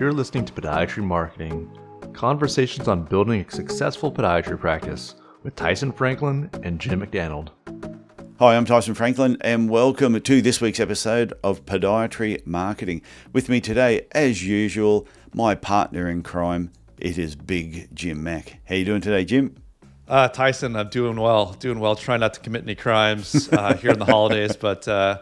You're listening to Podiatry Marketing Conversations on Building a Successful Podiatry Practice with Tyson Franklin and Jim McDannald. Hi, I'm Tyson Franklin, and welcome to this week's episode of Podiatry Marketing. With me today, as usual, my partner in crime, it is Big Jim Mack. How you doing today, Jim? Uh, Tyson, I'm doing well, doing well. Trying not to commit any crimes uh, here in the holidays, but uh,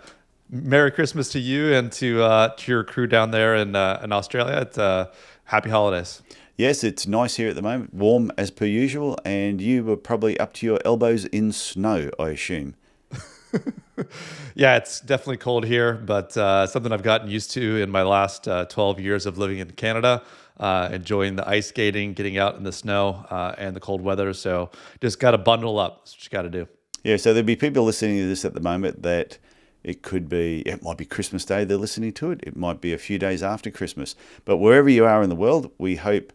Merry Christmas to you and to uh, to your crew down there in uh, in Australia. It's, uh, happy holidays. Yes, it's nice here at the moment, warm as per usual, and you were probably up to your elbows in snow, I assume. yeah, it's definitely cold here, but uh, something I've gotten used to in my last uh, 12 years of living in Canada. Uh, enjoying the ice skating, getting out in the snow uh, and the cold weather. So just got to bundle up. That's what you got to do. Yeah, so there'll be people listening to this at the moment that it could be, it might be Christmas Day they're listening to it. It might be a few days after Christmas. But wherever you are in the world, we hope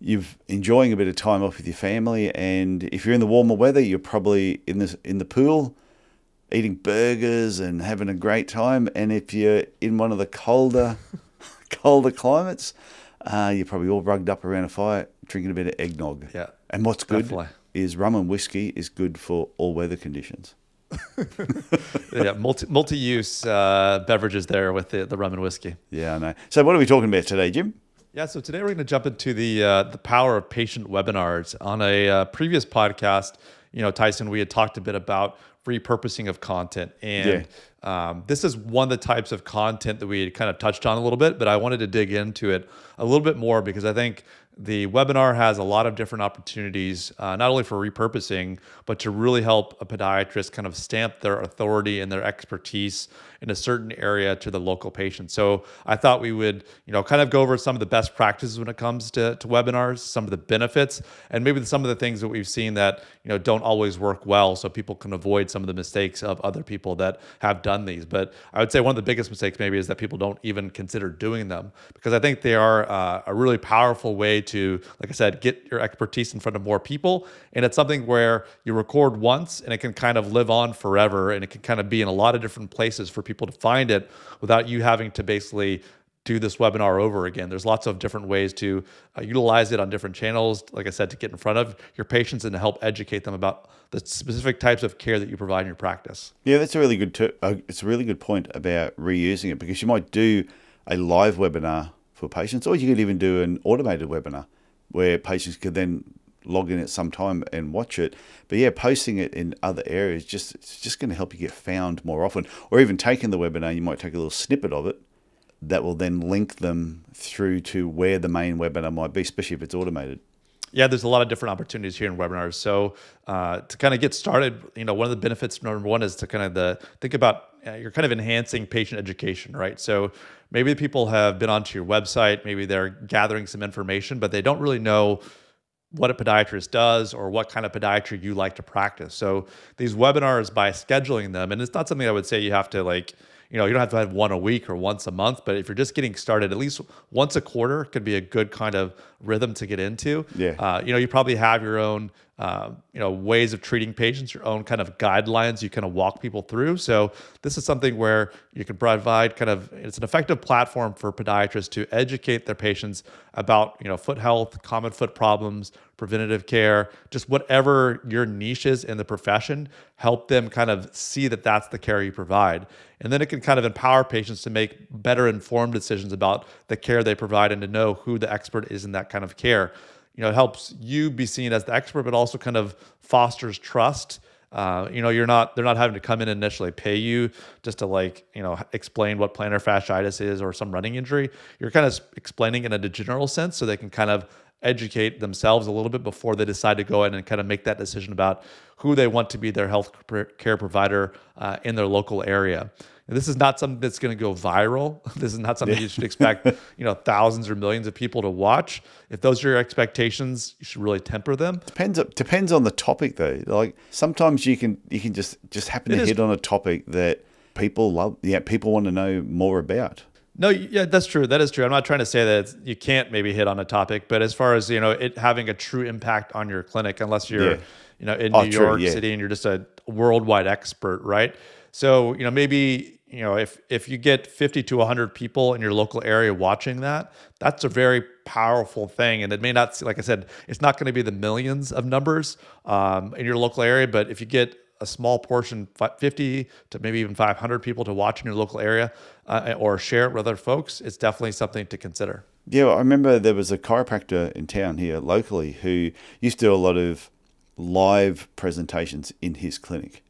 you're enjoying a bit of time off with your family. And if you're in the warmer weather, you're probably in the, in the pool eating burgers and having a great time. And if you're in one of the colder, colder climates, uh, you're probably all rugged up around a fire drinking a bit of eggnog. Yeah. And what's good definitely. is rum and whiskey is good for all weather conditions. yeah, multi multi use uh, beverages there with the, the rum and whiskey. Yeah, I know. So, what are we talking about today, Jim? Yeah, so today we're going to jump into the uh, the power of patient webinars. On a uh, previous podcast, you know, Tyson, we had talked a bit about repurposing of content, and yeah. um, this is one of the types of content that we had kind of touched on a little bit. But I wanted to dig into it a little bit more because I think the webinar has a lot of different opportunities, uh, not only for repurposing, but to really help a podiatrist kind of stamp their authority and their expertise in a certain area to the local patient. So I thought we would, you know, kind of go over some of the best practices when it comes to, to webinars, some of the benefits, and maybe some of the things that we've seen that, you know, don't always work well so people can avoid some of the mistakes of other people that have done these. But I would say one of the biggest mistakes maybe is that people don't even consider doing them because I think they are uh, a really powerful way to, like I said, get your expertise in front of more people. And it's something where you record once and it can kind of live on forever and it can kind of be in a lot of different places for people to find it without you having to basically do this webinar over again. There's lots of different ways to uh, utilize it on different channels, like I said, to get in front of your patients and to help educate them about the specific types of care that you provide in your practice. Yeah, that's a really good. T- uh, it's a really good point about reusing it because you might do a live webinar for patients, or you could even do an automated webinar where patients could then log in at some time and watch it. But yeah, posting it in other areas just it's just going to help you get found more often. Or even taking the webinar, you might take a little snippet of it that will then link them through to where the main webinar might be, especially if it's automated. Yeah, there's a lot of different opportunities here in webinars. So uh, to kind of get started, you know, one of the benefits number one is to kind of the think about uh, you're kind of enhancing patient education, right? So maybe people have been onto your website, maybe they're gathering some information, but they don't really know what a podiatrist does or what kind of podiatry you like to practice. So these webinars by scheduling them, and it's not something I would say you have to like you know, you don't have to have one a week or once a month, but if you're just getting started, at least once a quarter could be a good kind of rhythm to get into. Yeah. Uh, you know, you probably have your own, uh, you know, ways of treating patients, your own kind of guidelines you kind of walk people through. So this is something where you can provide kind of, it's an effective platform for podiatrists to educate their patients about, you know, foot health, common foot problems, preventative care, just whatever your niche is in the profession, help them kind of see that that's the care you provide. And then it can kind of empower patients to make better informed decisions about the care they provide and to know who the expert is in that kind of care. You know, helps you be seen as the expert, but also kind of fosters trust. Uh, you know, you're not they're not having to come in and initially pay you just to like you know explain what plantar fasciitis is or some running injury. You're kind of explaining in a general sense, so they can kind of educate themselves a little bit before they decide to go in and kind of make that decision about who they want to be their health care provider uh, in their local area. And this is not something that's going to go viral. This is not something you should expect, you know, thousands or millions of people to watch. If those are your expectations, you should really temper them. Depends depends on the topic though. Like sometimes you can you can just just happen it to is, hit on a topic that people love. Yeah, people want to know more about. No, yeah, that's true. That is true. I'm not trying to say that you can't maybe hit on a topic, but as far as you know, it having a true impact on your clinic, unless you're, yeah. you know, in oh, New true, York yeah. City and you're just a worldwide expert, right? So you know, maybe you know, if if you get 50 to 100 people in your local area watching that, that's a very powerful thing. And it may not, like I said, it's not going to be the millions of numbers um, in your local area, but if you get a small portion, 50 to maybe even 500 people to watch in your local area uh, or share it with other folks, it's definitely something to consider. Yeah, I remember there was a chiropractor in town here locally who used to do a lot of live presentations in his clinic.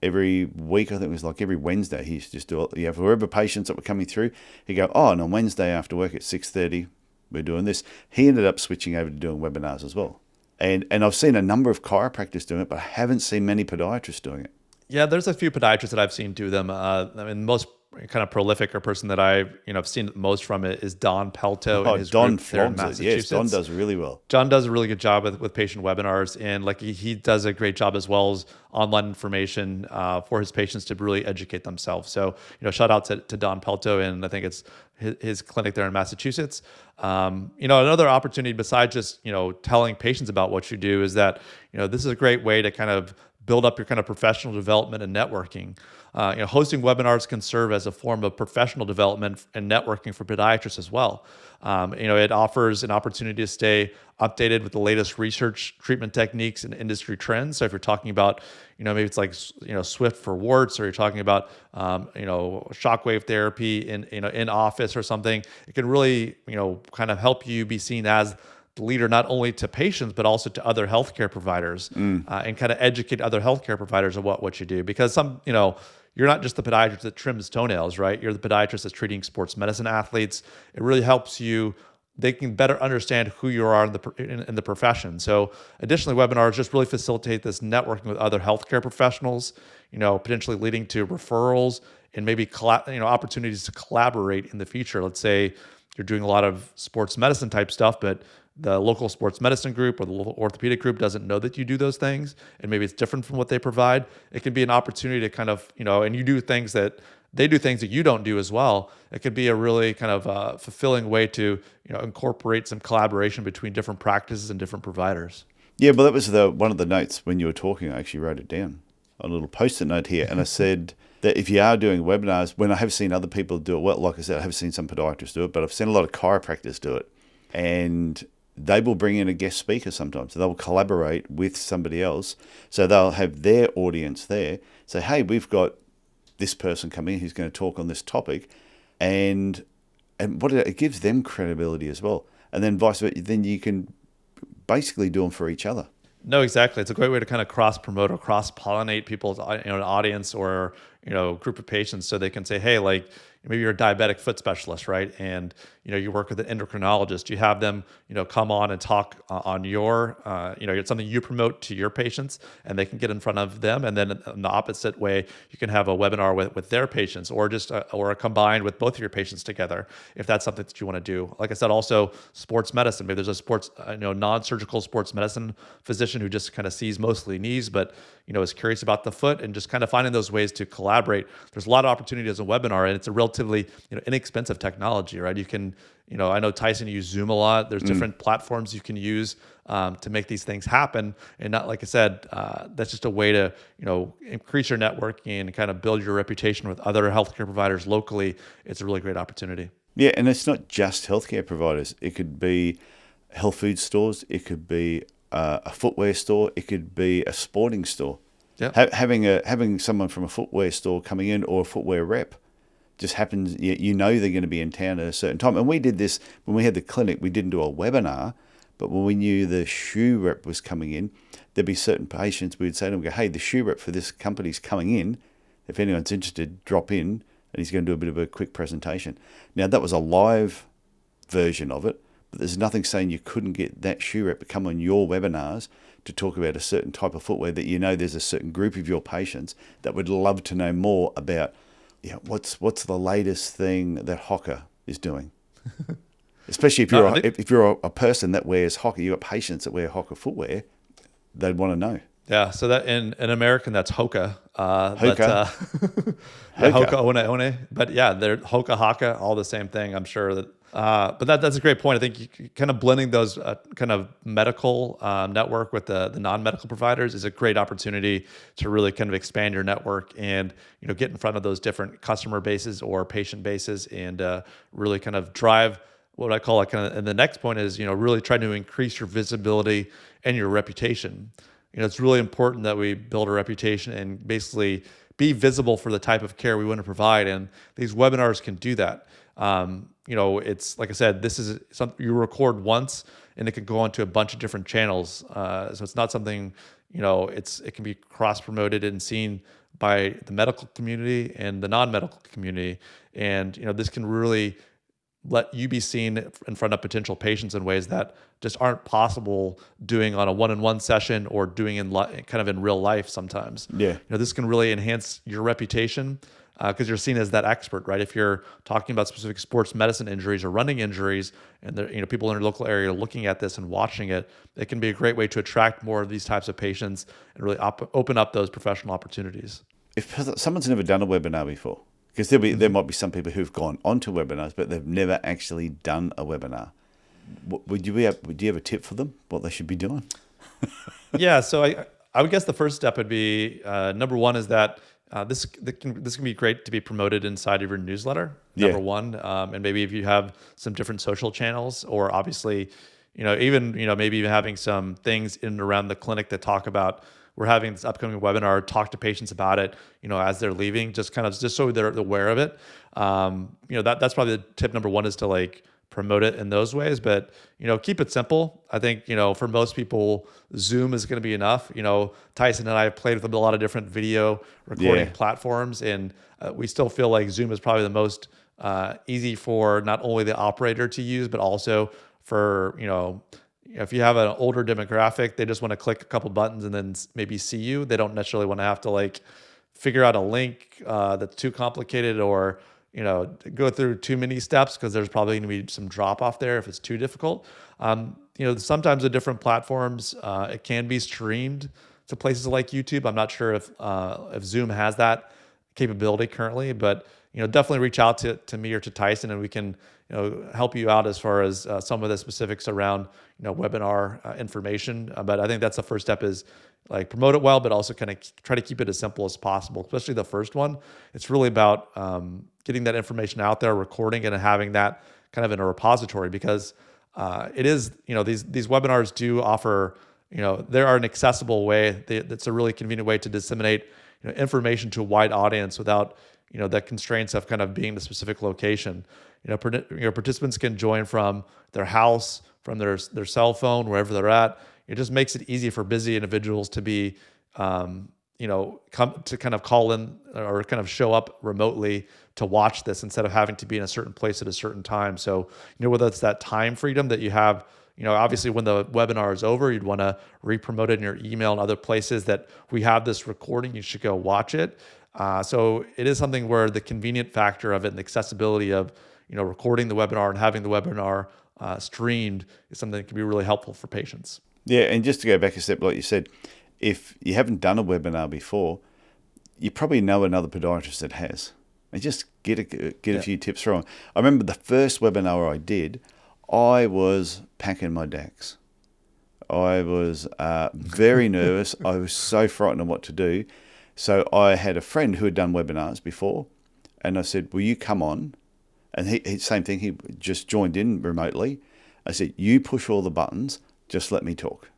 Every week, I think it was like every Wednesday, he used to just do it. Have whoever patients that were coming through, he'd go, Oh, and on Wednesday after work at 6.30, we're doing this. He ended up switching over to doing webinars as well. And, and I've seen a number of chiropractors doing it, but I haven't seen many podiatrists doing it. Yeah, there's a few podiatrists that I've seen do them. Uh, I mean, most kind of prolific or person that I you know have seen most from it is Don Pelto. Oh, Don flogs Yes, Don does really well. John does a really good job with, with patient webinars, and like he, he does a great job as well as online information uh, for his patients to really educate themselves. So you know, shout out to, to Don Pelto, and I think it's his, clinic there in Massachusetts. Um, you know, another opportunity besides just you know telling patients about what you do is that you know this is a great way to kind of build up your kind of professional development and networking. Uh, you know, hosting webinars can serve as a form of professional development and networking for podiatrists as well. Um, you know, it offers an opportunity to stay updated with the latest research, treatment techniques, and industry trends. So if you're talking about, you know, maybe it's like you know Swift for warts, or you're talking about, um, you know, shockwave therapy in you know in office or something, it can really you know kind of help you be seen as leader not only to patients but also to other healthcare providers mm. uh, and kind of educate other healthcare providers of what what you do. Because some you know you're not just the podiatrist that trims toenails right? You're the podiatrist that's treating sports medicine athletes. It really helps you they can better understand who you are in the in, in the profession. So additionally webinars just really facilitate this networking with other healthcare professionals you know potentially leading to referrals and maybe you know opportunities to collaborate in the future. Let's say you're doing a lot of sports medicine type stuff but the local sports medicine group or the local orthopedic group doesn't know that you do those things and maybe it's different from what they provide it can be an opportunity to kind of you know and you do things that they do things that you don't do as well it could be a really kind of uh, fulfilling way to you know incorporate some collaboration between different practices and different providers. Yeah but that was the one of the notes when you were talking i actually wrote it down a little post-it note here and i said that if you are doing webinars when i have seen other people do it well like i said i have seen some podiatrists do it but i've seen a lot of chiropractors do it. And they will bring in a guest speaker sometimes. They'll collaborate with somebody else. So they'll have their audience there. Say, hey, we've got this person coming who's going to talk on this topic. And and what it, gives them credibility as well. And then vice versa, then you can basically do them for each other. No, exactly. It's a great way to kind of cross promote or cross pollinate people's uh, you know, an audience or you know group of patients, so they can say, hey, like maybe you're a diabetic foot specialist, right? And you know you work with an endocrinologist. You have them, you know, come on and talk uh, on your, uh, you know, it's something you promote to your patients, and they can get in front of them. And then in the opposite way, you can have a webinar with, with their patients, or just a, uh, or a combined with both of your patients together, if that's something that you want to do. Like I said, also sports medicine. Maybe there's a sports, uh, you know, non-surgical sports medicine physician who just kind of sees mostly knees, but you know is curious about the foot, and just kind of finding those ways to collaborate. There's a lot of opportunity as a webinar, and it's a relatively you know inexpensive technology, right? You can you know, I know Tyson used Zoom a lot. There's mm. different platforms you can use um, to make these things happen. And not like I said, uh, that's just a way to you know increase your networking and kind of build your reputation with other healthcare providers locally. It's a really great opportunity. Yeah, and it's not just healthcare providers. It could be health food stores. It could be uh, a footwear store. It could be a sporting store. Yeah. Ha- having a having someone from a footwear store coming in or a footwear rep just happens, you, know they're going to be in town at a certain time. And we did this when we had the clinic, we didn't do a webinar, but when we knew the shoe rep was coming in, there'd be certain patients we'd say to them, go, hey, the shoe rep for this company's coming in. If anyone's interested, drop in and he's going to do a bit of a quick presentation. Now, that was a live version of it, but there's nothing saying you couldn't get that shoe rep to come on your webinars to talk about a certain type of footwear that you know there's a certain group of your patients that would love to know more about – yeah, what's what's the latest thing that Hoka is doing? Especially if you're no, a, if, if, you're a, a, person that wears Hoka, you got patients that wear Hoka footwear, they'd want to know. Yeah, so that in, in American that's Hoka. Uh, Hoka. But, uh, yeah, Hoka. Hoka one one. But yeah, they're Hoka Haka, all the same thing. I'm sure that Uh, but that, that's a great point. I think kind of blending those uh, kind of medical um, network with the, the non-medical providers is a great opportunity to really kind of expand your network and you know get in front of those different customer bases or patient bases and uh, really kind of drive what I call like kind of. And the next point is you know really trying to increase your visibility and your reputation. You know, it's really important that we build a reputation and basically be visible for the type of care we want to provide. And these webinars can do that. Um, you know, it's like I said, this is something you record once and it can go onto a bunch of different channels. Uh, so it's not something, you know, it's it can be cross promoted and seen by the medical community and the non-medical community. And you know, this can really let you be seen in front of potential patients in ways that just aren't possible doing on a one-on-one session or doing in li- kind of in real life sometimes. Yeah. You know, this can really enhance your reputation because uh, you're seen as that expert, right? If you're talking about specific sports medicine injuries or running injuries, and there, you know people in your local area are looking at this and watching it, it can be a great way to attract more of these types of patients and really op- open up those professional opportunities. If someone's never done a webinar before, because there be there might be some people who've gone onto webinars, but they've never actually done a webinar. Would you be would you have a tip for them what they should be doing? yeah, so I I would guess the first step would be uh, number one is that uh, this this can, this can be great to be promoted inside of your newsletter. Number yeah. one, um, and maybe if you have some different social channels, or obviously, you know, even you know maybe even having some things in and around the clinic that talk about we're having this upcoming webinar. Talk to patients about it. You know, as they're leaving, just kind of just so they're aware of it. Um, you know, that that's probably the tip number one is to like promote it in those ways but you know keep it simple. I think you know for most people zoom is going to be enough. You know tyson and i have played with a lot of different video recording yeah. platforms and uh, we still feel like zoom is probably the most uh, easy for not only the operator to use but also for you know if you have an older demographic they just want to click a couple buttons and then maybe see you. They don't necessarily want to have to like figure out a link uh, that's too complicated or you know go through too many steps because there's probably going to be some drop off there if it's too difficult. Um, you know, sometimes the different platforms uh, it can be streamed to places like YouTube. I'm not sure if uh, if Zoom has that capability currently, but you know, definitely reach out to, to me or to Tyson, and we can you know help you out as far as uh, some of the specifics around you know webinar uh, information. Uh, but I think that's the first step is like promote it well, but also kind of try to keep it as simple as possible, especially the first one. It's really about um, getting that information out there, recording it, and having that kind of in a repository because uh, it is, you know, these these webinars do offer, you know, they are an accessible way. They, it's a really convenient way to disseminate you know, information to a wide audience without, you know, the constraints of kind of being the specific location. You know, you know, participants can join from their house, from their their cell phone, wherever they're at it just makes it easy for busy individuals to be um, you know come to kind of call in or kind of show up remotely to watch this instead of having to be in a certain place at a certain time. So you know whether it's that time freedom that you have you know obviously when the webinar is over you'd want to re-promote it in your email and other places that we have this recording you should go watch it. Uh, so it is something where the convenient factor of it and the accessibility of you know recording the webinar and having the webinar uh, streamed is something that can be really helpful for patients yeah, and just to go back a step, like you said, if you haven't done a webinar before, you probably know another podiatrist that has. And just get a get yeah. a few tips from. I remember the first webinar I did, I was packing my decks. I was uh, very nervous. I was so frightened of what to do. So I had a friend who had done webinars before, and I said, "Will you come on?" And he, he same thing. He just joined in remotely. I said, "You push all the buttons. Just let me talk.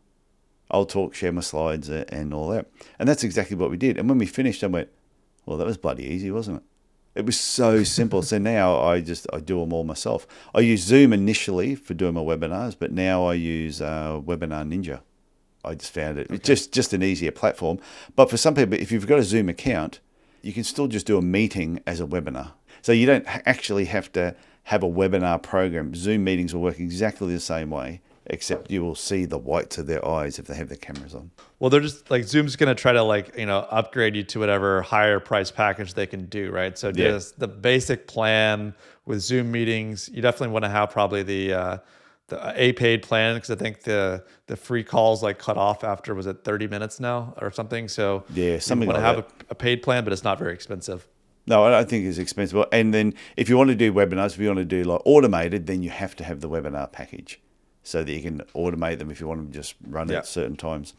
I'll talk, share my slides, and all that. And that's exactly what we did. And when we finished, I went, well, that was bloody easy, wasn't it? It was so simple. so now I just I do them all myself. I use Zoom initially for doing my webinars, but now I use uh, Webinar Ninja. I just found it okay. just just an easier platform. But for some people, if you've got a Zoom account, you can still just do a meeting as a webinar. So you don't actually have to have a webinar program. Zoom meetings will work exactly the same way except you will see the whites of their eyes if they have their cameras on. Well, they're just like Zoom's going to try to like, you know, upgrade you to whatever higher price package they can do, right? So just yeah. the basic plan with Zoom meetings, you definitely want to have probably the uh, the a paid plan because I think the the free calls like cut off after was it 30 minutes now or something. So yeah, something you want like to have a, a, paid plan, but it's not very expensive. No, I don't think it's expensive. And then if you want to do webinars, if you want to do like automated, then you have to have the webinar package so that you can automate them if you want to just run yeah. at certain times.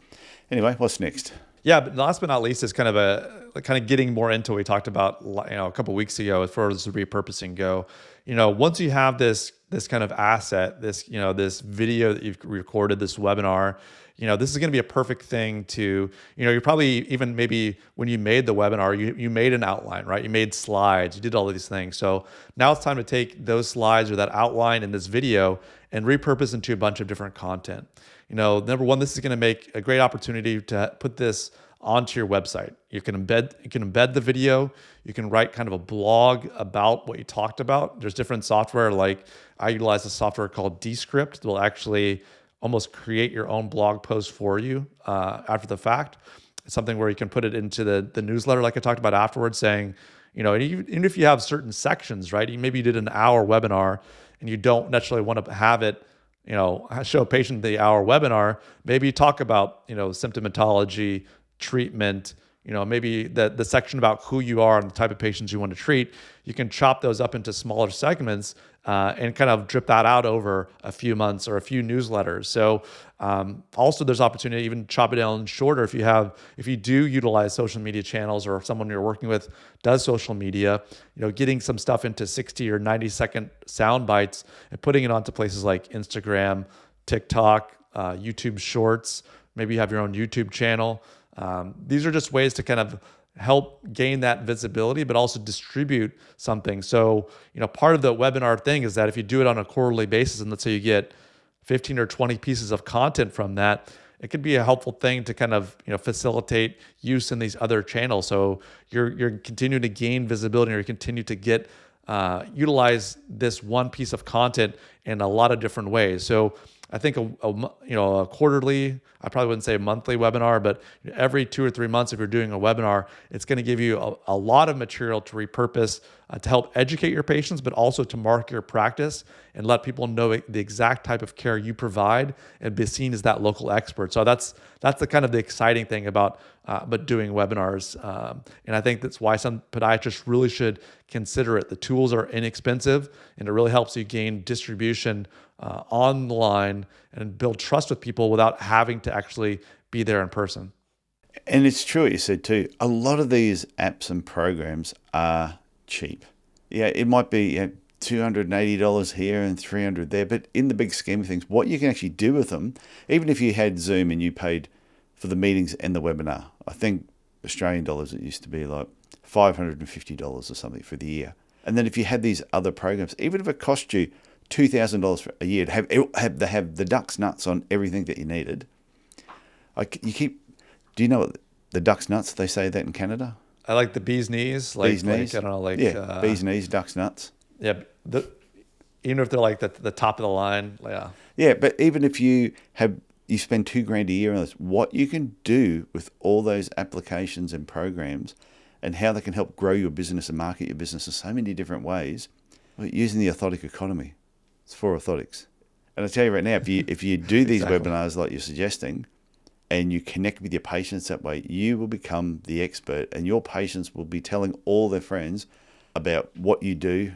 Anyway, what's next? Yeah, but last but not least is kind of a kind of getting more into what we talked about you know a couple weeks ago as far as the repurposing go. You know, once you have this this kind of asset, this you know this video that you've recorded, this webinar, you know, this is going to be a perfect thing to, you know, you're probably even maybe when you made the webinar, you, you made an outline, right? You made slides, you did all of these things. So now it's time to take those slides or that outline in this video and repurpose into a bunch of different content. You know, number one, this is going to make a great opportunity to put this onto your website. You can embed you can embed the video. You can write kind of a blog about what you talked about. There's different software like I utilize a software called Descript that will actually almost create your own blog post for you uh, after the fact. It's something where you can put it into the, the newsletter, like I talked about afterwards, saying, you know, even if you have certain sections, right? Maybe you did an hour webinar and you don't necessarily want to have it, you know, show a patient the hour webinar. Maybe talk about, you know, symptomatology, treatment, you know, maybe the, the section about who you are and the type of patients you want to treat, you can chop those up into smaller segments uh, and kind of drip that out over a few months or a few newsletters. So um, also there's opportunity to even chop it down shorter if you have if you do utilize social media channels or someone you're working with does social media, you know, getting some stuff into 60 or 90 second sound bites and putting it onto places like Instagram, TikTok, uh, YouTube Shorts. Maybe you have your own YouTube channel. Um, these are just ways to kind of help gain that visibility, but also distribute something. So, you know, part of the webinar thing is that if you do it on a quarterly basis, and let's say you get 15 or 20 pieces of content from that, it could be a helpful thing to kind of you know facilitate use in these other channels. So you're you're continuing to gain visibility, or you continue to get uh, utilize this one piece of content in a lot of different ways. So I think a, a, you know a quarterly, I probably wouldn't say a monthly webinar, but every two or three months, if you're doing a webinar, it's going to give you a, a, lot of material to repurpose uh, to help educate your patients, but also to mark your practice and let people know the exact type of care you provide and be seen as that local expert. So that's that's the kind of the exciting thing about uh, but doing webinars, um, and I think that's why some podiatrists really should consider it. The tools are inexpensive, and it really helps you gain distribution uh, online and build trust with people without having to actually be there in person. And it's true what you said too. A lot of these apps and programs are cheap. Yeah, it might be you know, $280 here and 300 there, but in the big scheme of things, what you can actually do with them, even if you had Zoom and you paid for the meetings and the webinar, I think Australian dollars it used to be like $550 or something for the year. And then if you had these other programs, even if it cost you two thousand dollars a year to have have the have the duck's nuts on everything that you needed. I, you keep. Do you know what the duck's nuts? They say that in Canada. I like the bee's knees. Like, bee's knees. Like, I don't know, like yeah, uh, bee's knees, duck's nuts. Yeah, the, even if they're like the the top of the line. Yeah. Yeah, but even if you have you spend two grand a year on this, what you can do with all those applications and programs, and how they can help grow your business and market your business in so many different ways, using the orthotic economy. It's for orthotics. And I tell you right now, if you if you do these exactly. webinars like you're suggesting, and you connect with your patients that way, you will become the expert, and your patients will be telling all their friends about what you do,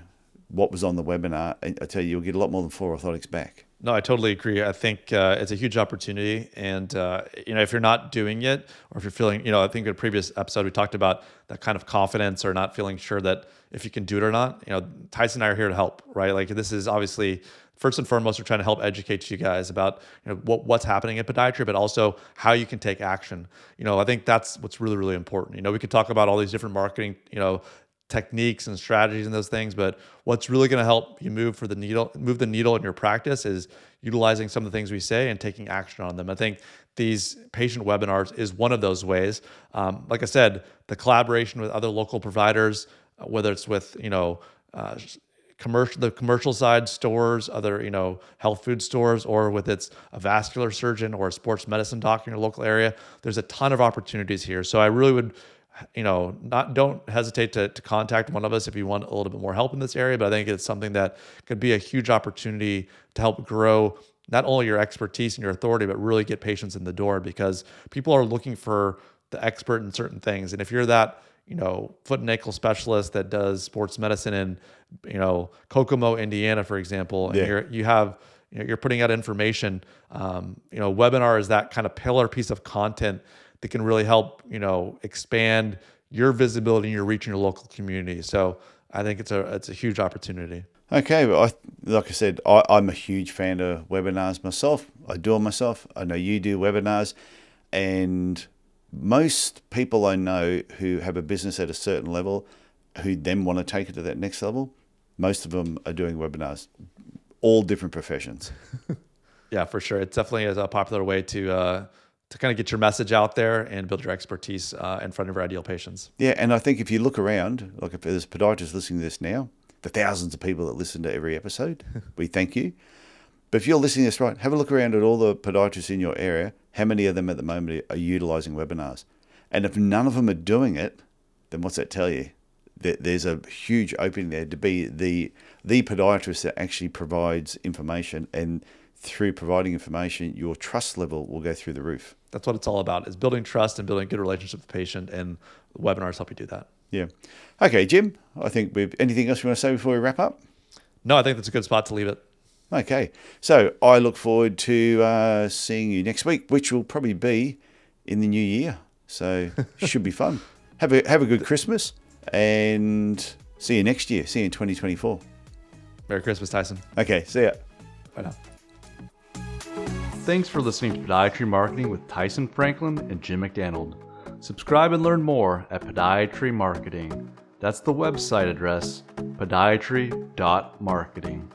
what was on the webinar. And I tell you, you'll get a lot more than four orthotics back. No, I totally agree. I think uh, it's a huge opportunity, and uh, you know, if you're not doing it, or if you're feeling, you know, I think in a previous episode we talked about that kind of confidence or not feeling sure that if you can do it or not. You know, Tyson and I are here to help, right? Like this is obviously first and foremost, we're trying to help educate you guys about you know what, what's happening in podiatry, but also how you can take action. You know, I think that's what's really really important. You know, we could talk about all these different marketing, you know, techniques and strategies and those things but what's really going to help you move for the needle move the needle in your practice is utilizing some of the things we say and taking action on them. I think these patient webinars is one of those ways. Um, like i said the collaboration with other local providers uh, whether it's with you know uh, commercial the commercial side stores other you know health food stores or with its a vascular surgeon or a sports medicine doc in your local area there's a ton of opportunities here. So i really would you know, not don't hesitate to, to contact one of us if you want a little bit more help in this area. But I think it's something that could be a huge opportunity to help grow not only your expertise and your authority, but really get patients in the door because people are looking for the expert in certain things. And if you're that, you know foot and ankle specialist that does sports medicine in you know Kokomo, Indiana, for example, and Yeah. you're you have you know, you're putting out information. Um, you know, webinar is that kind of pillar piece of content that can really help you know expand your visibility and your reach in your local community. So I think it's a it's a huge opportunity. Okay, well, I, like I said, I, I'm a huge fan of webinars myself. I do them myself. I know you do webinars, and most people I know who have a business at a certain level, who then want to take it to that next level, most of them are doing webinars, all different professions. Yeah, for sure. It definitely is a popular way to uh, to kind of get your message out there and build your expertise uh, in front of your ideal patients. Yeah, and I think if you look around, like if there's podiatrists listening to this now, the thousands of people that listen to every episode, we thank you. But if you're listening to this right, have a look around at all the podiatrists in your area. How many of them at the moment are utilizing webinars? And if none of them are doing it, then what's that tell you? That there's a huge opening there to be the the podiatrist that actually provides information, and through providing information, your trust level will go through the roof. That's what it's all about: is building trust and building a good relationship with the patient. And webinars help you do that. Yeah. Okay, Jim. I think we've anything else you want to say before we wrap up? No, I think that's a good spot to leave it. Okay, so I look forward to uh, seeing you next week, which will probably be in the new year. So should be fun. Have a have a good Christmas, and see you next year. See you in 2024. Merry Christmas, Tyson. Okay, see ya. Bye now. Thanks for listening to Podiatry Marketing with Tyson Franklin and Jim McDannald. Subscribe and learn more at Podiatry Marketing. That's the website address, podiatry.marketing.